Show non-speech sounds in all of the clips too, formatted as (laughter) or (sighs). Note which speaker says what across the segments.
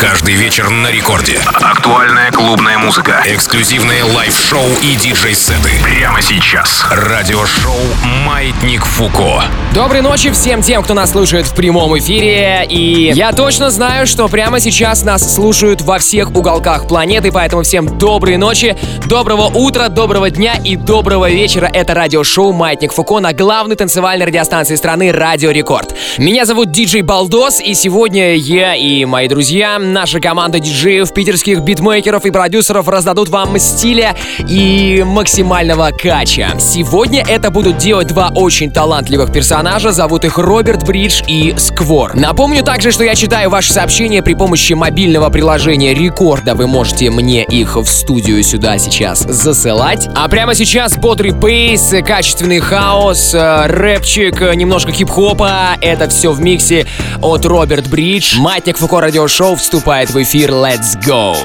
Speaker 1: Каждый вечер на Рекорде. Актуальная клубная музыка. Эксклюзивные лайв-шоу и диджей-сеты. Прямо сейчас. Радиошоу «Маятник Фуко».
Speaker 2: Доброй ночи всем тем, кто нас слушает в прямом эфире. И я точно знаю, что прямо сейчас нас слушают во всех уголках планеты. Поэтому всем доброй ночи, доброго утра, доброго дня и доброго вечера. Это радиошоу «Маятник Фуко» на главной танцевальной радиостанции страны «Радио Рекорд». Меня зовут диджей Балдос, и сегодня я и мои друзья, наша команда диджеев, питерских битмейкеров и продюсеров раздадут вам стиля и максимального кача. Сегодня это будут делать два очень талантливых персонажа, зовут их Роберт Бридж и Сквор. Напомню также, что я читаю ваши сообщения при помощи мобильного приложения Рекорда. Вы можете мне их в студию сюда сейчас засылать. А прямо сейчас бодрый бейс, качественный хаос, э, рэпчик, э, немножко хип-хопа. Это все в миксе от Роберт Бридж. Матник Фуко радиошоу вступает в эфир. Let's go!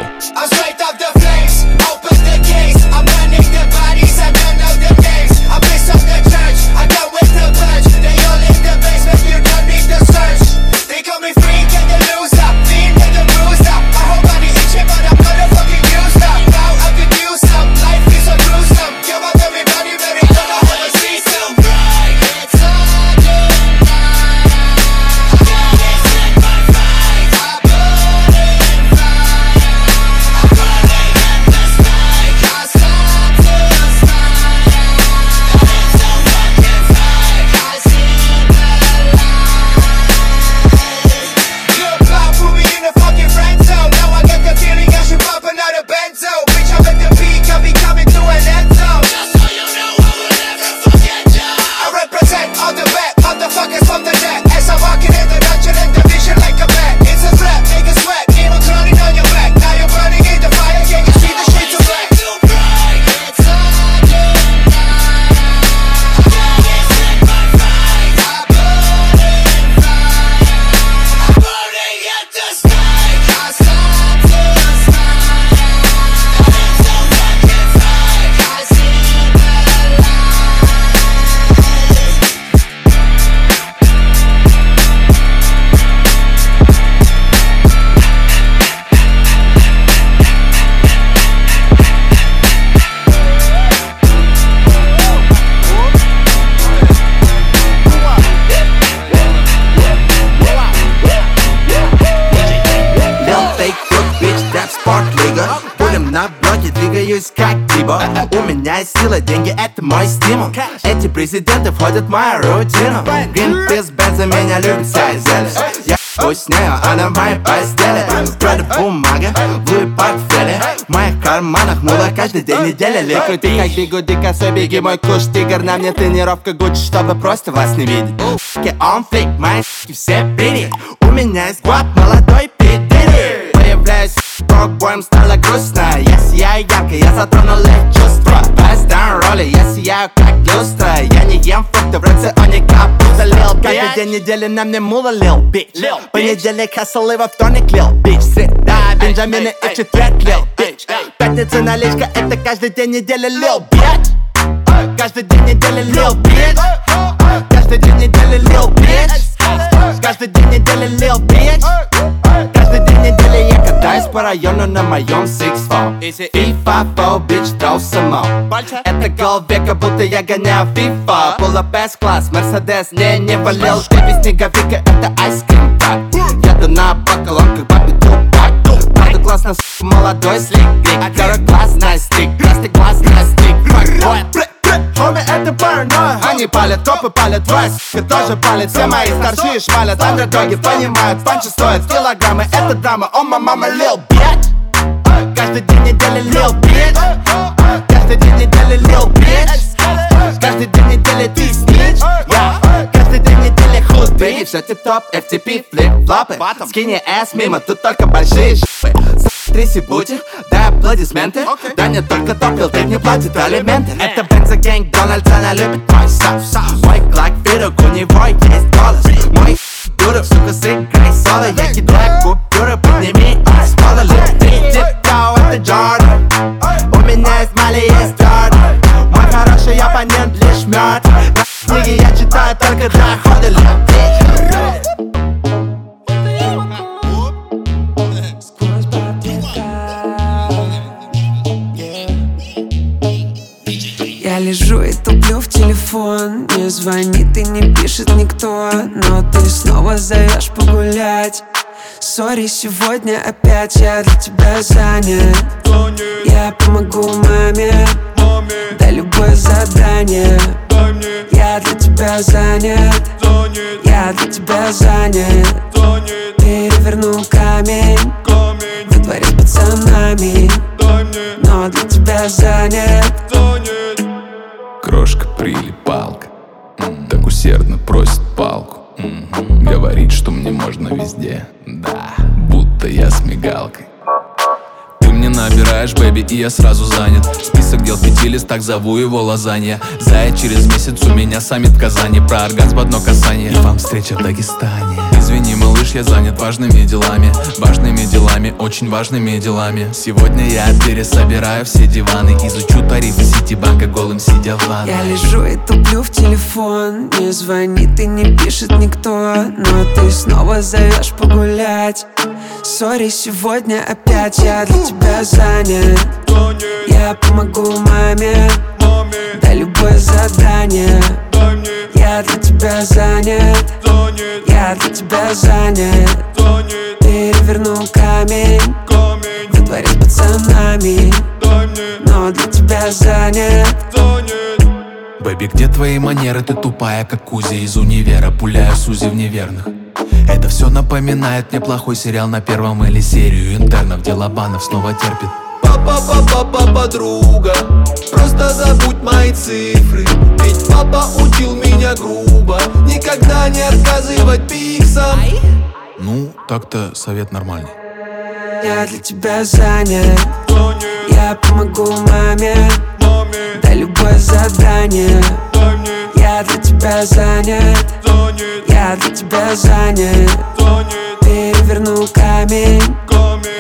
Speaker 3: В мою рутину Гринпис, бенза, меня любит вся зелень Я с нею, она в моей постели. Правда бумага, в Луи портфеле. В моих карманах мула каждый день недели Лик крути как бигуди, косой, беги мой куш Тигр, на мне тренировка Гуччи, чтобы просто вас не видеть. Он флик, мои все пири. У меня есть гвап, молодой пидири Появляюсь Рок-боем стало грустно. Я сияю ярко, я затронул их чувства Бэстон роли, я сияю как люстра. Я не ем фрукты в рационе капуста. Лил Каждый день недели на мне мула лил, бич Понедельник хасл и во вторник лил, бич Среда, бенджамины и четверг лил, бич Пятница наличка, это каждый день недели лил, бич Каждый день недели лил, бич Каждый день недели лил, бич Каждый день недели лил, бич по району на моем Six Four. FIFA, фо, бич, дал само Это гол века, будто я гоняю FIFA Пула бест класс, Мерседес, не, не валил Ты без снеговика, это айскрим так Еду на бакалон, как бабе Тупак Правда классно, с***, молодой слик I got a классный стик, классный стик Fuck boy, Хоми, это паранойя. Они палят, копы палят, твоя сука тоже палит Все мои старшие шмалят, андердоги понимают Панчи стоят. Килограммы, это драма. О, mama, lil bitch Каждый день недели lil bitch Каждый день недели lil bitch Каждый день недели ты Бейги, все тип-топ, FTP, флип-флопы. Скини ass мимо, тут только большие шипы. Тряси бутик, дай аплодисменты. Да не только топил, ты не платит алименты. Это бензогэнг, Дональдс, она любит мой соус. Мой клак, пирог, у него есть голос. Мой дурак, сука, сыграй соло. Я кидаю купюры, подними их с пола ты, тип-топ, это Джордан. У меня есть Мали, есть Джордан Мой хороший оппонент лишь мертв Книги я читаю только для хода, лил
Speaker 4: телефон. Не звонит и не пишет никто. Но ты снова зовешь погулять. Сори, сегодня опять я для тебя занят. Я помогу маме. Дай любое задание. Я для тебя занят. Я для тебя занят. Переверну камень. Во дворе пацанами Но для тебя занят
Speaker 5: Крошка прилипалка Так усердно просит палку. Говорит, что мне можно везде. Да, будто я с мигалкой. Мне набираешь, бэби, и я сразу занят. Список дел в пяти листах, зову его лазанья. Зая через месяц у меня саммит в Казани. Про оргазм в одно касание. Вам встреча в Дагестане Извини, малыш, я занят важными делами. Важными делами, очень важными делами. Сегодня я пересобираю все диваны Изучу тарифы Ситибанка голым сидя в ванной
Speaker 4: Я лежу и туплю в телефон. Не звонит и не пишет никто. Но ты снова зовешь погулять. Сори, сегодня опять я для тебя занят. Я помогу маме. Дай любое задание Я для тебя занят. Я для тебя занят. Переверну камень. Во дворе с пацанами Но для тебя занят.
Speaker 5: Бэби, где твои манеры? Ты тупая, как Кузя из универа. Пуляю Сузи в неверных. Это все напоминает мне плохой сериал на первом или серию интернов. Где Лобанов снова терпит
Speaker 6: Папа, папа, папа, подруга Просто забудь мои цифры Ведь папа учил меня грубо. Никогда не отказывать пиксам.
Speaker 5: Ну, так-то совет нормальный.
Speaker 4: Я для тебя занят. Я помогу маме. Дай любое задание. Я для тебя занят. Я для тебя занят. Переверну камень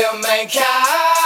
Speaker 7: till mankind.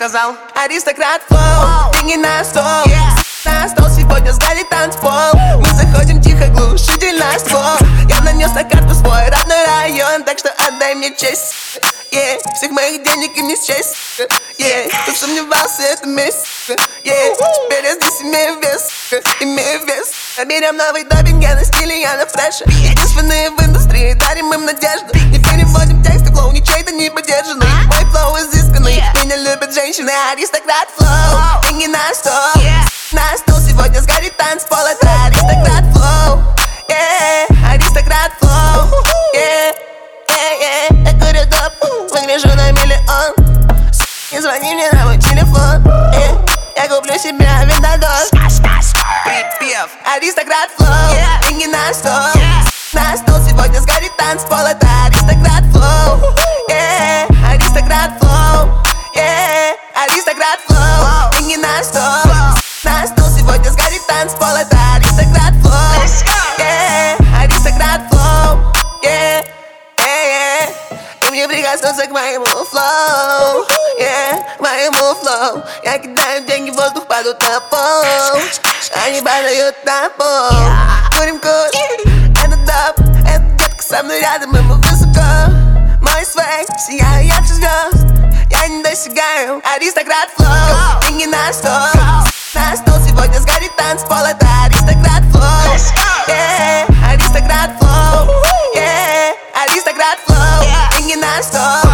Speaker 8: Сказал? Аристократ flow, деньги на стол. На стол сегодня сгорит танцпол. Мы заходим тихо, глушитель на ствол. Я нанес на карту свой родной район Так что отдай мне честь Yeah, всех моих денег им не счесть Yeah, кто сомневался, это месть Yeah, теперь я здесь имею вес. Имею вес. Берем новый допинг, я на стиле, я на фреше Единственные в индустрии, дарим им надежду. Не переводим тексты, flow ничей-то не подержанный. Мой flow изысканный, меня любят женщины Аристократ flow, деньги на стол. На стол сегодня сгорит танцпол Это аристократ flow. Yeah, аристократ flow. Yeah, yeah, Я курю dope, выгляжу на миллион. Не звони мне на мой телефон. Yeah. Я куплю себе винтодос Припев. Аристократ flow. Деньги на стол На стол сегодня сгорит танцпол Это аристократ flow. Yeah. Аристократ flow. Yeah. Аристократ flow. Деньги на стол На стол сегодня сгорит танцпол Это аристократ flow Прикоснуться к моему flow. Yeah, К моему flow. Я кидаю деньги в воздух, падают на пол. Они падают на пол. Курим курим, это dope. Это детка со мной рядом, и мы высоко. Мой swag, сияю ярче звезд. Я не достигаю Аристократ flow. Деньги на стол На стол сегодня сгорит танцпол Это аристократ flow. Yeah, Аристократ flow flow Деньги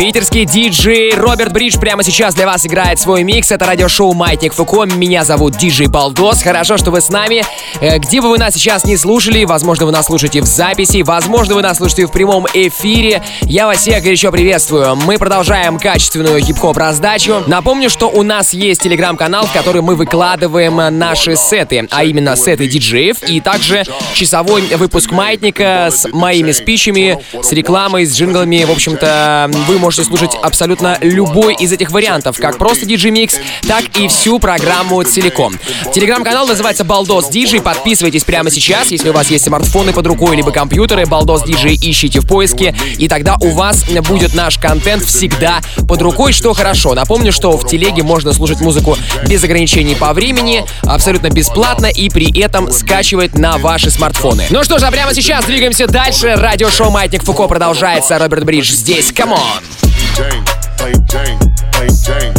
Speaker 2: Питерский диджей Роберт Бридж прямо сейчас для вас играет свой микс. Это радиошоу Маятник Фуко. Меня зовут диджей Балдос. Хорошо, что вы с нами. Э, Где бы вы нас сейчас не слушали, возможно, вы нас слушаете в записи, возможно, вы нас слушаете в прямом эфире. Я вас всех горячо приветствую. Мы продолжаем качественную хип-хоп раздачу. Напомню, что у нас есть телеграм-канал, в который мы выкладываем наши сеты, а именно сеты диджеев и также часовой выпуск Маятника с моими спичами, с рекламой, с джинглами. В общем-то, вы можете слушать абсолютно любой из этих вариантов, как просто диджей микс, так и всю программу целиком. Телеграм-канал называется Балдос Диджей. Подписывайтесь прямо сейчас, если у вас есть смартфоны под рукой либо компьютеры. Балдос Диджей ищите в поиске, и тогда у вас будет наш контент всегда под рукой, что хорошо. Напомню, что в телеге можно слушать музыку без ограничений по времени, абсолютно бесплатно и при этом скачивать на ваши смартфоны. Ну что же, а прямо сейчас двигаемся дальше. Радиошоу Маятник Фуко продолжается. Роберт Бридж здесь. Come on!
Speaker 9: Jane, play Jane, play Jane.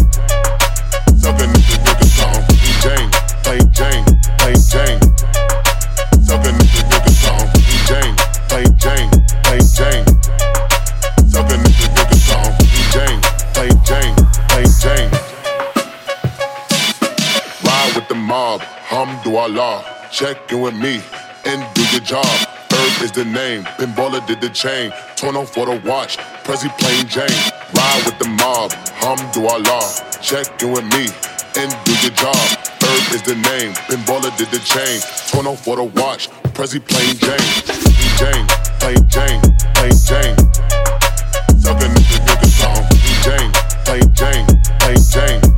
Speaker 9: A nigga, nigga song. Jane, play Jane, play Jane. A nigga, nigga song. Jane, play Jane, play Jane. A nigga, nigga song. Jane, play Jane, play Jane. Ride with the mob, hamdulillah. Check in with me and do your job. Is the name, Pinballer did the chain. Torn on for the watch, Prezi plain Jane. Ride with the mob, Hum hamdulillah. Check in with me and do your job. Earth is the name, Pinballer did the chain. Torn on for the watch, Prezi plain Jane. Jane, plain Jane, plain Jane. A nigga, song. Jane, plain Jane, plain Jane.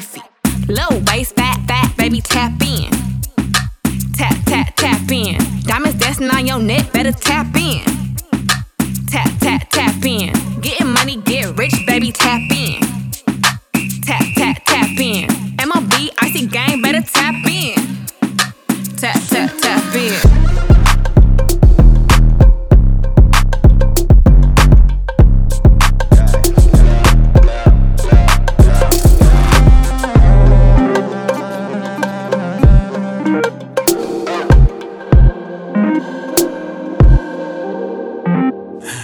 Speaker 10: wifey.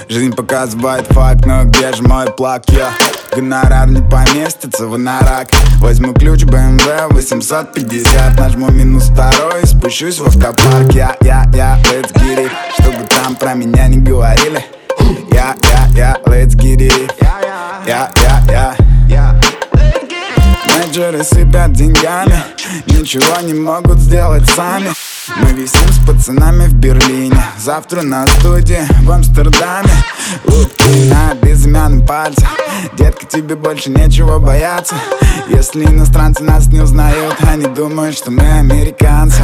Speaker 11: Жизнь показывает факт, но где же мой плак? Я гонорар не поместится в инорак Возьму ключ BMW 850 Нажму минус второй и спущусь в автопарк. Я, я, я, let's get it. Чтобы там про меня не говорили. Я, я, я, let's get it. Я, я, я Менеджеры сыпят деньгами. Ничего не могут сделать сами. Мы висим с пацанами в Берлине. Завтра на студии в Амстердаме. Луки на безымянном пальце. Детка, тебе больше нечего бояться. Если иностранцы нас не узнают Они думают, что мы американцы.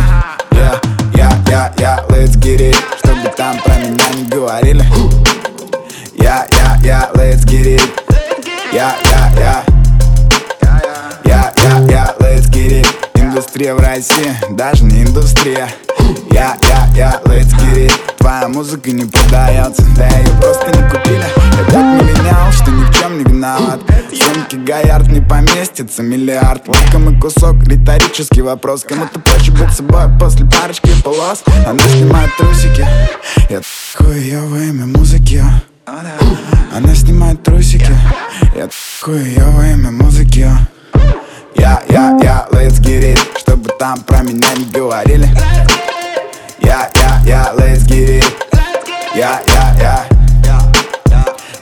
Speaker 11: Я, я, я, я, let's get it. Чтобы там про меня не говорили. Я, я, я, let's get it. Я, я, я get it. Индустрия в России, даже не индустрия. Я, я, я, let's get it. Твоя музыка не продается, да ее просто не купили. Я так не менял, что ни в чем не виноват. В сумке Гаярд не поместится миллиард. Лакомый кусок, риторический вопрос. Кому-то проще быть собой после парочки полос. Она снимает трусики. Я хуёвое имя музыки. Она снимает трусики. Я хуёвое имя музыки я, я, я, let's get it Чтобы там про меня не говорили. Я, я, я, let's get it. Я, я, я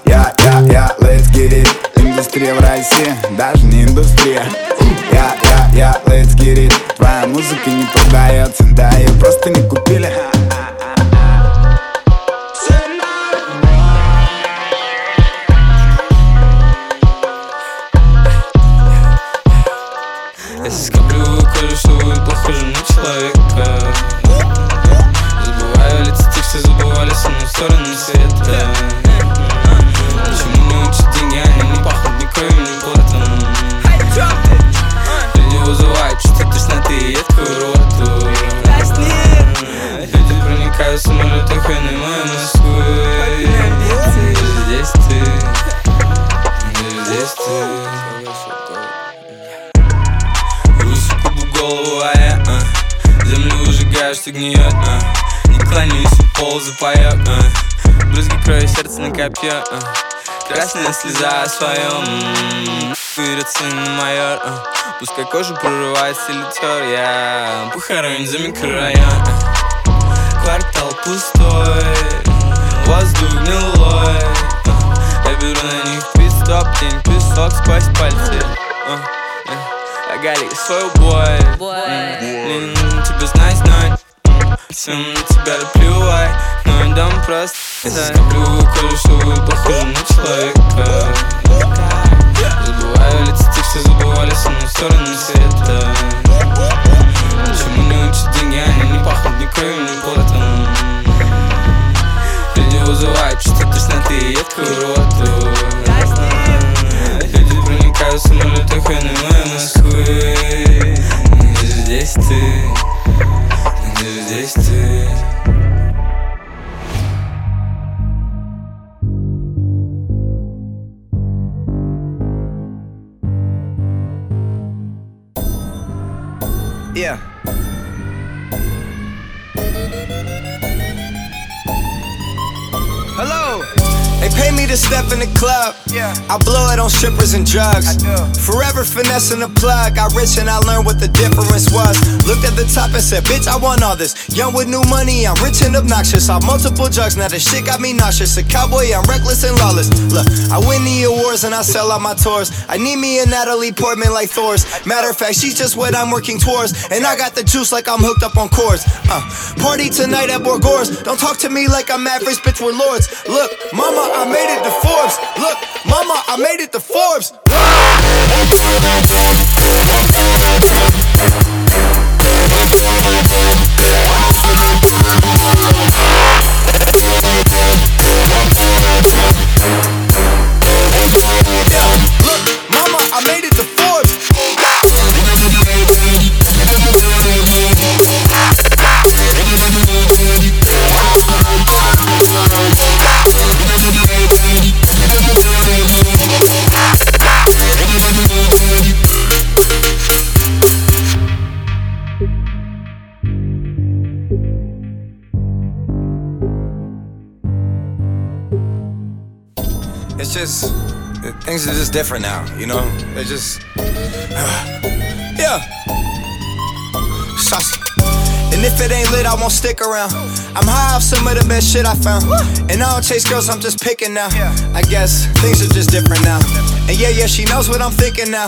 Speaker 11: Я, я, я, let's get it. Индустрия в России, даже не индустрия. Я, я, я, let's get it. Твоя музыка не продается, да ее просто не купили
Speaker 12: копье а, Красная слеза о своем Вперед сын майор а, Пускай кожу прорывается литер Я похоронен за микрорайон а, Квартал пустой Воздух гнилой а, Я беру на них пистоп Тень песок сквозь пальцы а, а. I got it, свой бой нужно тебя знать, знать Всем на тебя плевать Но дам просто Я скоплю кое-что и похожу на человека. Забываю лица тех, что забывали со мной стороны света. Почему не учат деньги, они не пахнут ни кровью, ни потом? Люди вызывают чувство тошноты и едкую роту Люди проникают в самолетах вены моей Москвы же здесь ты? Здесь ты?
Speaker 13: Yeah. To step in the club. Yeah. I blow it on strippers and drugs. I do. Forever finessing the plug. Got rich and I learned what the difference was. Looked at the top and said, Bitch, I want all this. Young with new money, I'm rich and obnoxious. Off multiple drugs, now this shit got me nauseous. A cowboy, I'm reckless and lawless. Look, I win the awards and I sell out my tours. I need me a Natalie Portman like Thor's. Matter of fact, she's just what I'm working towards. And I got the juice like I'm hooked up on cords. Uh, party tonight at Borgores. Don't talk to me like I'm average, bitch, we're lords. Look, mama, I made it to Forbes. Look, mama, I made it to Forbes. Look, mama, I made it to Forbes. Things are just different now, you know. They're just (sighs) yeah. Saucy. And if it ain't lit, I won't stick around. I'm high off some of the best shit I found. And I don't chase girls, I'm just picking now. I guess things are just different now. And yeah, yeah, she knows what I'm thinking now.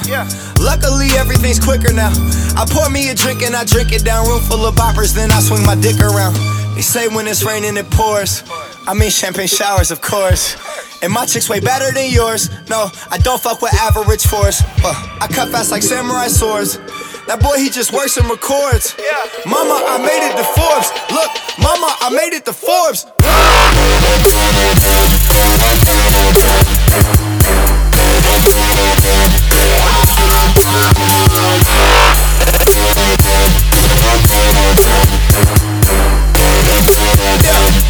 Speaker 13: Luckily, everything's quicker now. I pour me a drink and I drink it down. Room full of boppers, then I swing my dick around. They say when it's raining, it pours. I mean, champagne showers, of course. And my chick's way better than yours. No, I don't fuck with average force. Uh, I cut fast like samurai swords. That boy, he just works and records. Mama, I made it to Forbes. Look, mama, I made it to Forbes.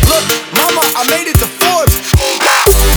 Speaker 13: Look, mama, I made it to Forbes.
Speaker 14: We'll.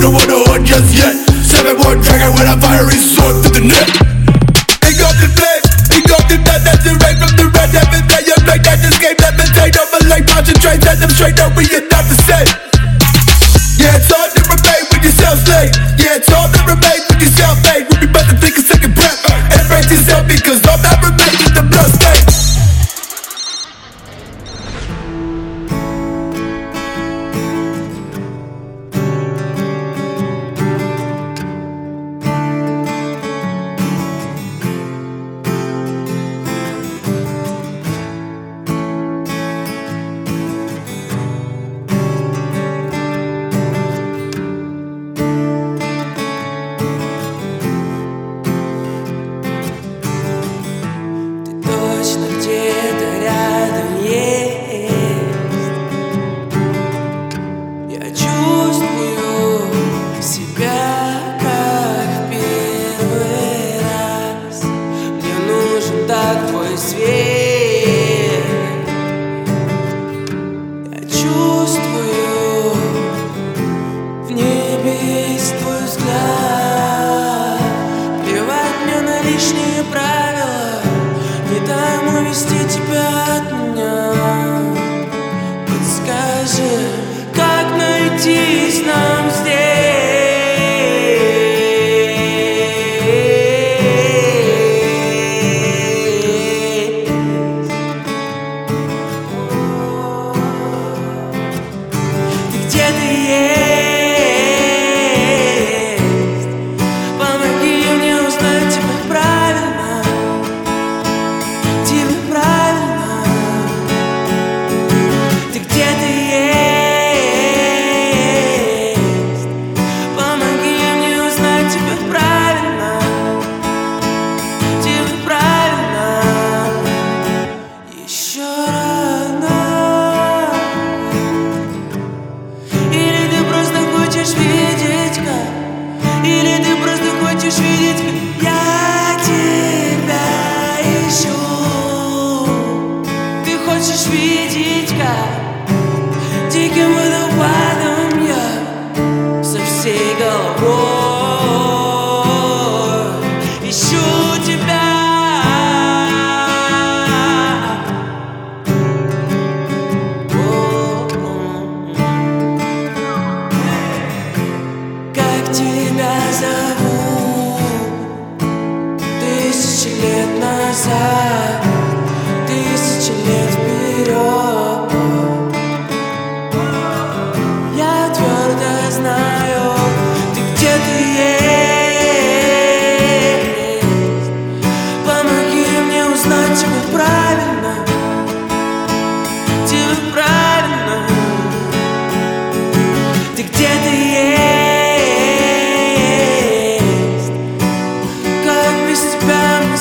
Speaker 14: No,
Speaker 15: no, no. empties now.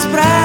Speaker 15: Тебя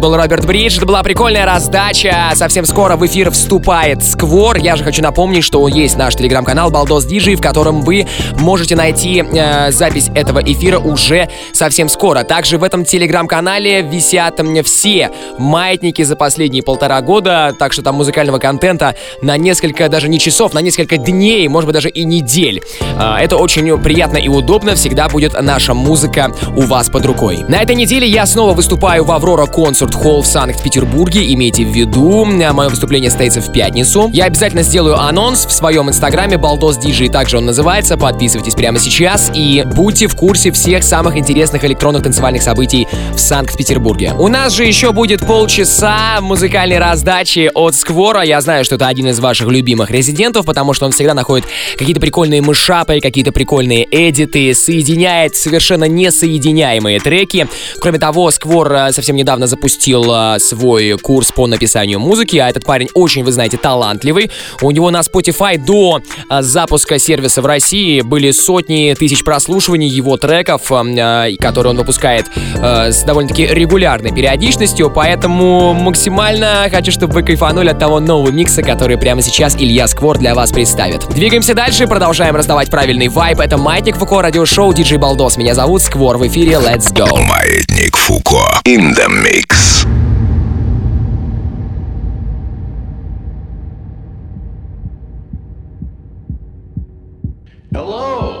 Speaker 2: был Роберт Бридж, это была прикольная раздача. Совсем скоро в эфир вступает Сквор. Я же хочу напомнить, что есть наш телеграм-канал Балдос Диджей, в котором вы можете найти э, запись этого эфира уже совсем скоро. Также в этом телеграм-канале висят мне все маятники за последние полтора года, так что там музыкального контента на несколько, даже не часов, на несколько дней, может быть, даже и недель. Э, это очень приятно и удобно, всегда будет наша музыка у вас под рукой. На этой неделе я снова выступаю в Аврора Концерт Холл в Санкт-Петербурге. Имейте в виду, э, мое выступление состоится в пятницу. Я обязательно сделаю анонс в своем инстаграме Балдос Диджей, также он называется. Подписывайтесь прямо сейчас и будьте в курсе всех самых интересных электронных танцевальных событий в Санкт-Петербурге. У нас же еще будет полчаса музыкальной раздачи от Сквора. Я знаю, что это один из ваших любимых резидентов, потому что он всегда находит какие-то прикольные мышапы, какие-то прикольные эдиты, соединяет совершенно несоединяемые треки. Кроме того, Сквор э, совсем недавно запустил э, свой курс по написанию музыки, а этот парень очень, вы знаете, талантливый. У него на Spotify до э, запуска сервиса в России были сотни тысяч прослушиваний его треков, э, которые он выпускает э, с довольно-таки регулярной периодичностью, поэтому максимально хочу, чтобы вы кайфанули от того нового микса, который прямо сейчас Илья Сквор для вас представит. Двигаемся дальше, продолжаем раздавать правильный вайб. Это Маятник Фуко, радиошоу Диджей Балдос. Меня зовут Сквор в эфире. Let's go.
Speaker 16: Маятник Фуко. In the mix.
Speaker 17: Hello.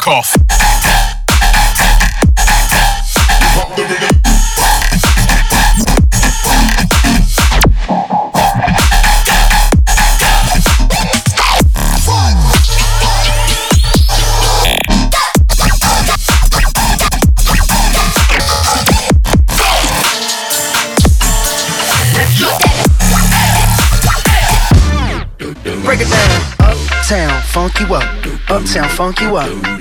Speaker 18: Fuck off.
Speaker 19: Break it down. Uptown, funk you up. Uptown, funk you up.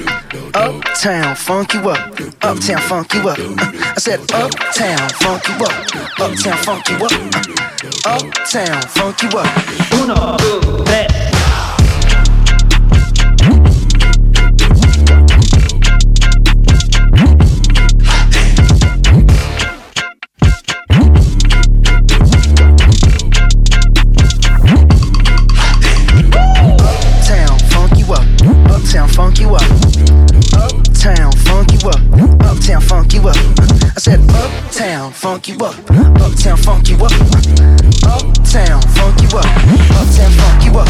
Speaker 19: Uptown, funk you up. Uptown, funk you up. Uh, I said uptown, funk you up. Uptown, funk you up. Uh, uptown, funk you up. Uno, dos, tres. I said uptown, funk you up. Uptown, funk you up. Uptown, funk you up. Uptown, funk you up.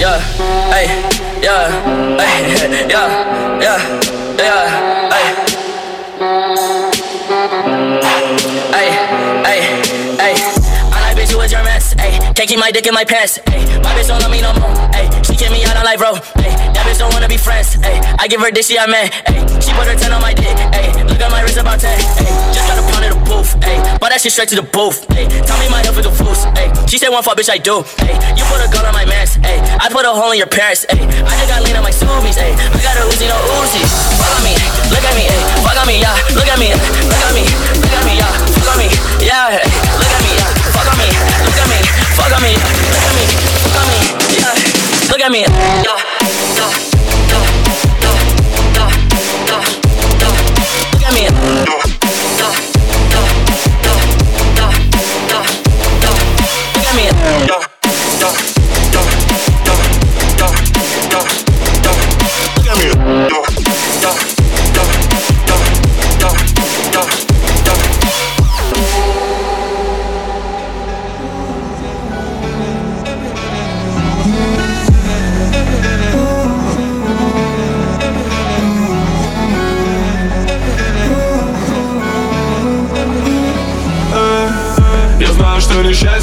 Speaker 20: yeah, ay, yeah, ay, (laughs) yeah, yeah, yeah, ay. Ay, ay, ay. I like bitch, you a germ ass, ay. can't keep my dick in my pants. Ayy, my bitch don't love me no more. Ayy, she kick me out on life, bro. Ayy, that bitch don't wanna be friends. Ayy, I give her dick, she a man. Ayy, she put her 10 on my dick. Ayy, look at my wrist about 10. Ayy, just got a pound of the booth. Ayy, but that shit straight to the booth. Ayy, tell me my health is a fool's. Ayy, she said one fuck, bitch, I do. Ayy, you put a gun on my mans. Ayy, I put a hole in your parents. Ayy, I just got lean on my zoomies. Ayy, I got a Uzi, no Uzi. Fuck on me, look at me, ayy, fuck on me, yeah. Look at me, look at me, look at me, yeah. Fuck on me, yeah. Look at me, yeah. Fuck on me, look at me, fuck on me, look at me, fuck on me, yeah. Look at me, yeah. Look at.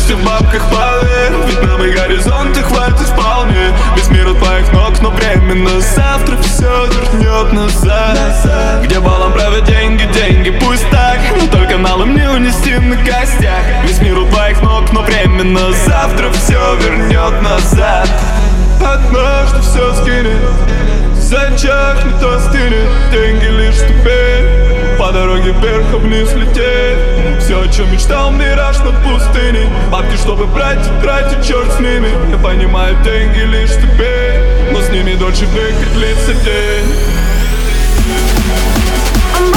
Speaker 21: Что несчастье в бабках, поверь Ведь нам и горизонты хватит вполне. Весь мир от твоих ног, но временно Завтра все вернет назад. Где балом правят деньги, деньги Пусть так, но только налом не унести на костях. Весь мир у твоих ног, но временно Завтра все вернет назад. Однажды все скинет Зачахнет, остынет Деньги лишь ступень дороге вверх, а вниз лететь. Все, о чем мечтал, мираж над пустыней. Бабки, чтобы брать и тратить, черт с ними. Я понимаю, деньги лишь ступень Но с ними дольше век и длится день.
Speaker 7: I'm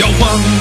Speaker 7: 摇晃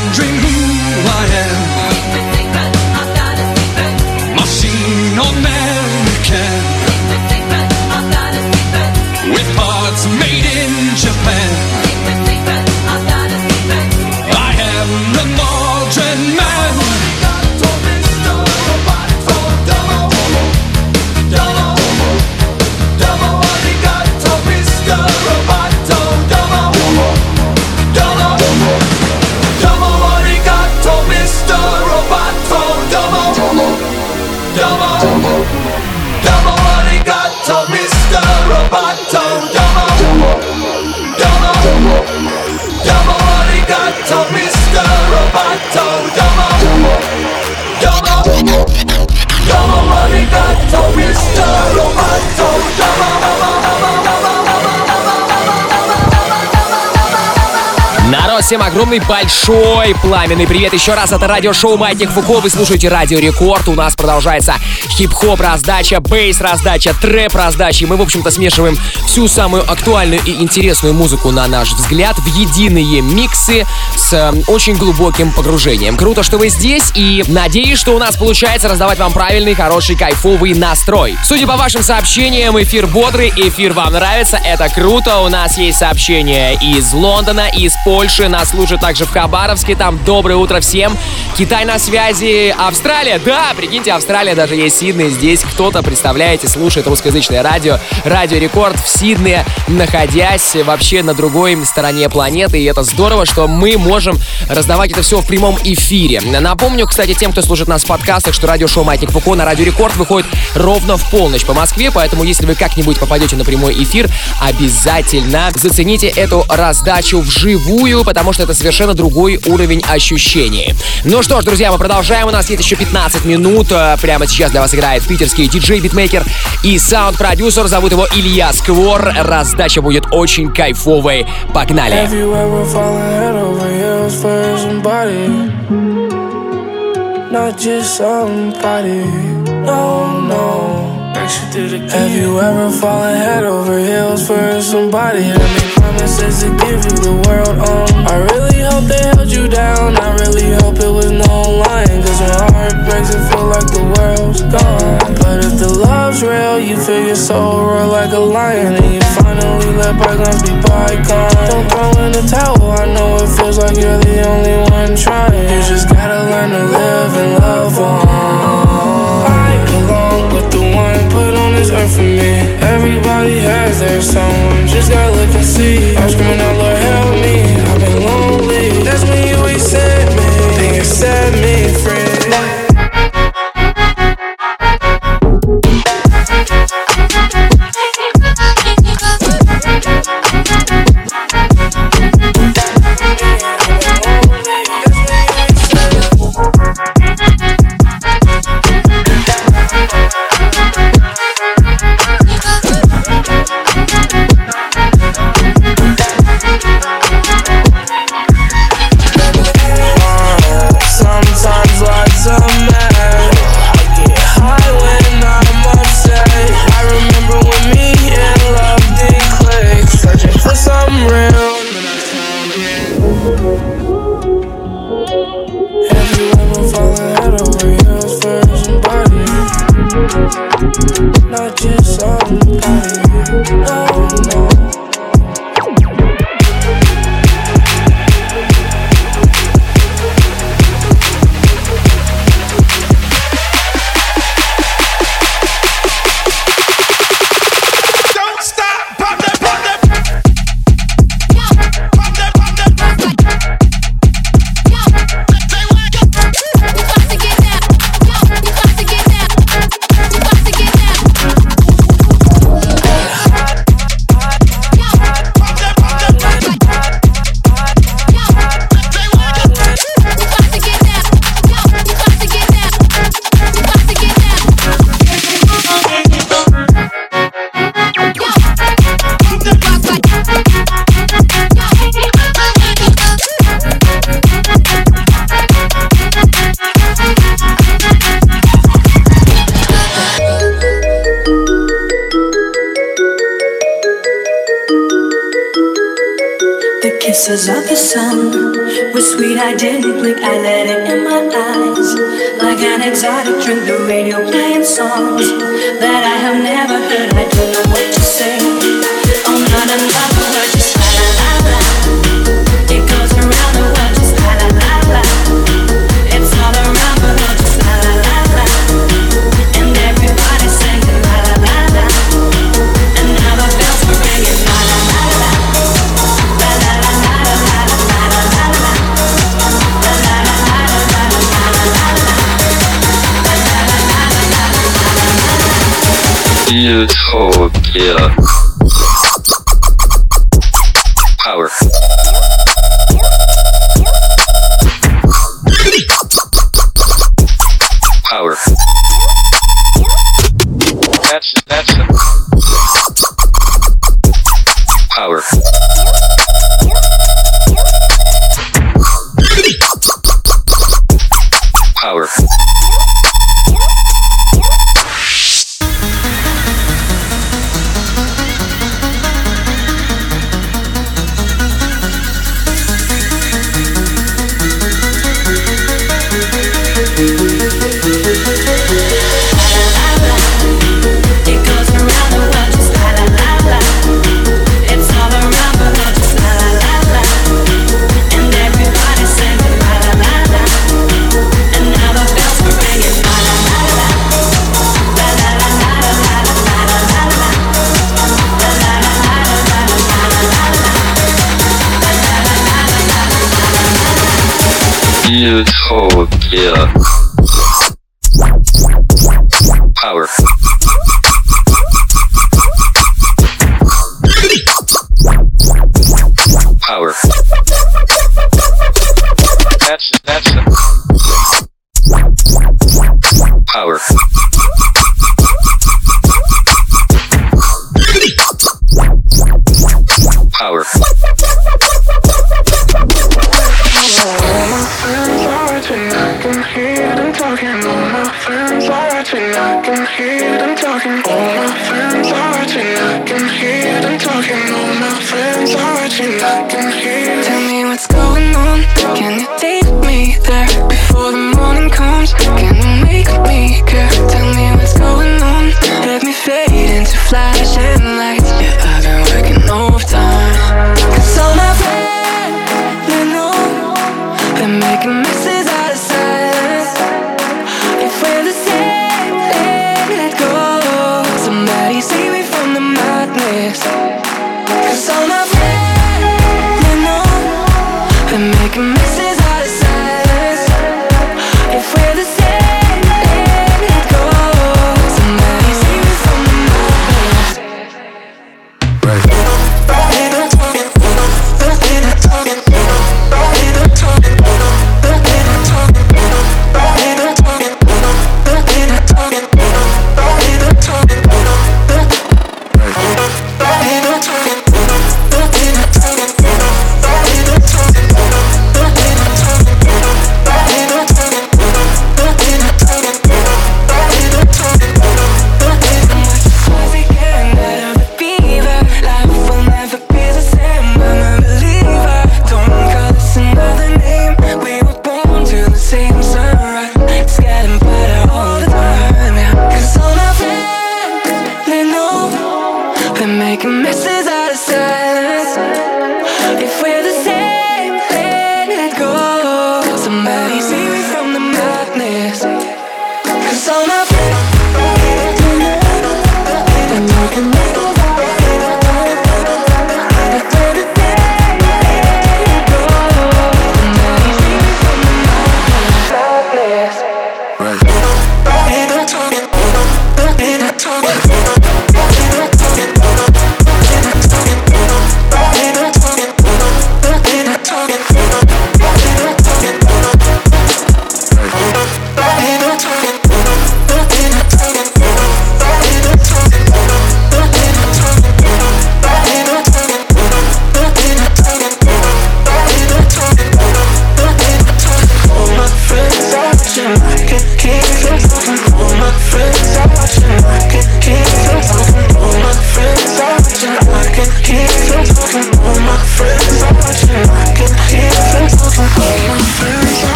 Speaker 2: всем огромный, большой, пламенный привет еще раз. Это радиошоу Маятник Фуко. Вы слушаете Радио Рекорд. У нас продолжается хип-хоп раздача, бейс раздача, трэп раздача. И мы, в общем-то, смешиваем всю самую актуальную и интересную музыку, на наш взгляд, в единые миксы э, очень глубоким погружением. Круто, что вы здесь и надеюсь, что у нас получается раздавать вам правильный, хороший, кайфовый настрой. Судя по вашим сообщениям, эфир бодрый, эфир вам нравится, это круто. У нас есть сообщения из Лондона, из Польши, нас слушают также в Хабаровске, там доброе утро всем. Китай на связи, Австралия, да, прикиньте, Австралия даже есть Сиднey, здесь кто-то, представляете, слушает русскоязычное радио, Радио Рекорд в Сиднее, находясь вообще на другой стороне планеты, и это здорово, что мы можем раздавать это все в прямом эфире. Напомню, кстати, тем, кто слушает нас в подкастах, что радиошоу Маятник Фуко на Радио Рекорд выходит ровно в полночь по Москве, поэтому если вы как-нибудь попадете на прямой эфир, обязательно зацените эту раздачу вживую, потому что это совершенно другой уровень ощущений. Ну что ж, друзья, мы продолжаем. У нас есть еще 15 минут. Э, Прямо сейчас для вас играет питерский диджей-битмейкер и саунд-продюсер. Зовут его Илья Сквор. Раздача будет очень кайфовой. Погнали!
Speaker 22: Not just somebody. No, no. Have you ever fallen head over heels for somebody that made promises to give you the world? Um, I really hope they held you down. I really hope it was no lying. Cause when heart breaks, it feel like the world's gone. But if the love's real, you feel your soul roar like a lion. And you finally let bygones be bygones. Don't throw in the towel. I know it feels like you're the only one trying. You just gotta learn to live and love on. With the one put on this earth for me. Everybody has their someone, just gotta look and see. I'm screaming out, Lord, help me. I've been lonely. That's when you accept me. Then you set me free.
Speaker 23: Utopia. Power. Viel Tod, Yeah.
Speaker 24: I can hear.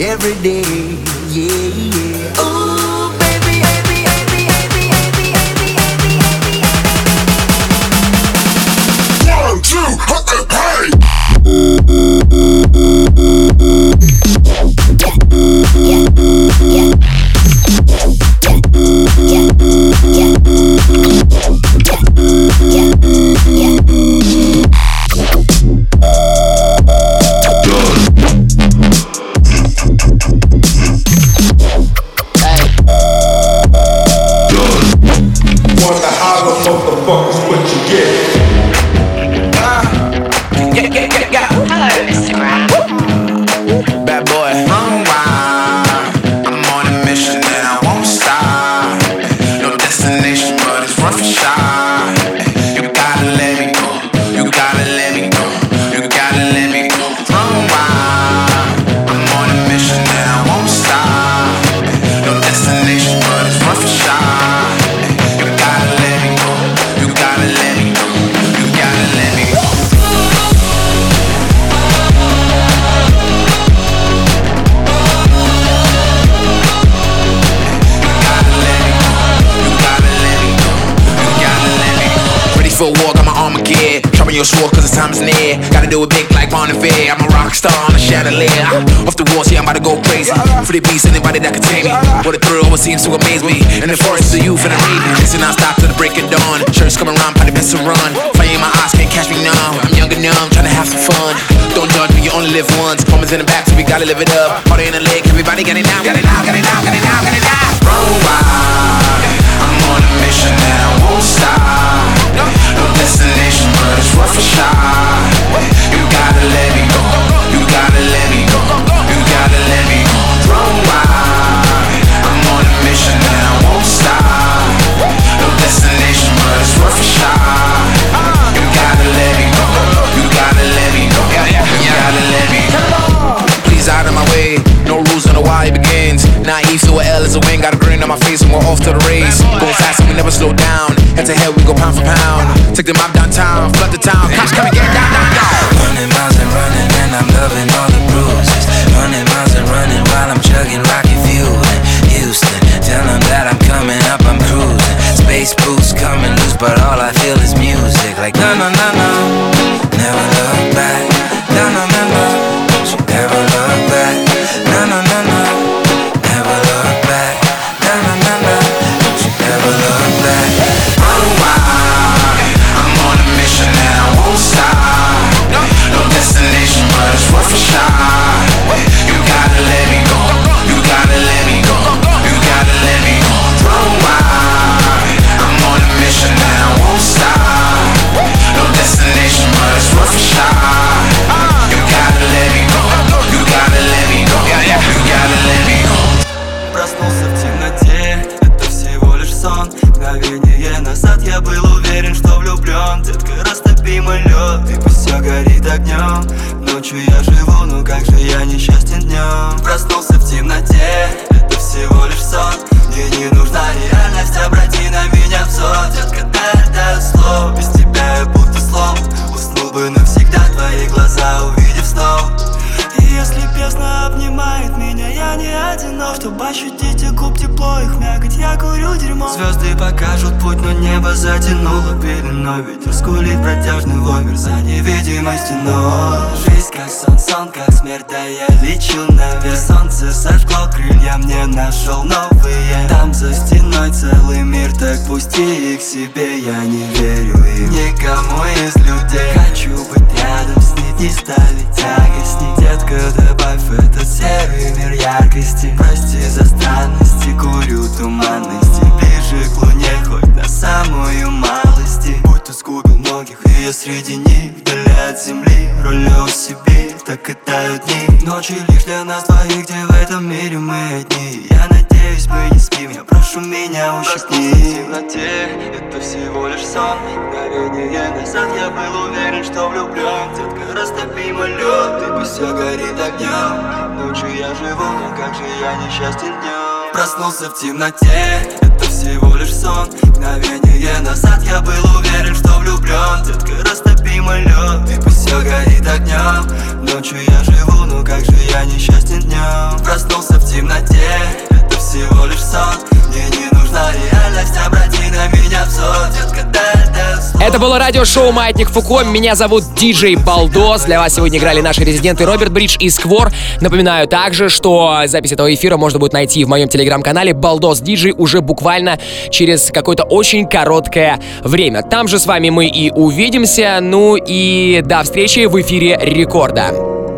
Speaker 24: every day. Yeah.
Speaker 25: Seems to amaze me. In the forest,
Speaker 26: одинок Чтобы ощутить губ тепло, их мякоть, я курю дерьмо. Звезды покажут путь, но небо затянуло пеленой. Ветер скулит протяжный вомер за невидимой стеной как сон, сон как смерть, да я лечу наверх Солнце сожгло крылья, мне нашел новые. Там за стеной целый мир, так пусти их себе. Я не верю им. Никому из людей. Хочу быть рядом с ней, не ставить тягость не Детка, добавь в этот серый мир яркости. Прости за странности, курю туманности. Ближе к луне, хоть на самую малости. Будь то сгубил многих, и я среди них Вдали от земли, рулю себе Так и тают дни. Ночи лишь для нас двоих, где в этом мире мы одни. Я надеюсь, мы не спим, я прошу меня ущипни в темноте, это всего лишь сон. Мгновение назад я был уверен, что влюблен Детка, растопи мой лед, и пусть все горит огнем Ночью я живу, но как же я несчастен днем Проснулся в темноте, это всего лишь сон. Мгновение назад я был уверен, что влюблен Детка, растопи мой лед, и пусть все горит огнем Ночью я живу, но как же я несчастен днем Проснулся в темноте, это всего лишь сон Мне не нужна реальность, обрати на меня взор Детка.
Speaker 2: Это было радиошоу «Маятник Фуко». Меня зовут Диджей Балдос. Для вас сегодня играли наши резиденты Роберт Бридж и Сквор. Напоминаю также, что запись этого эфира можно будет найти в моем телеграм-канале Балдос Диджей уже буквально через какое-то очень короткое время. Там же с вами мы и увидимся. Ну и до встречи в эфире Рекорда.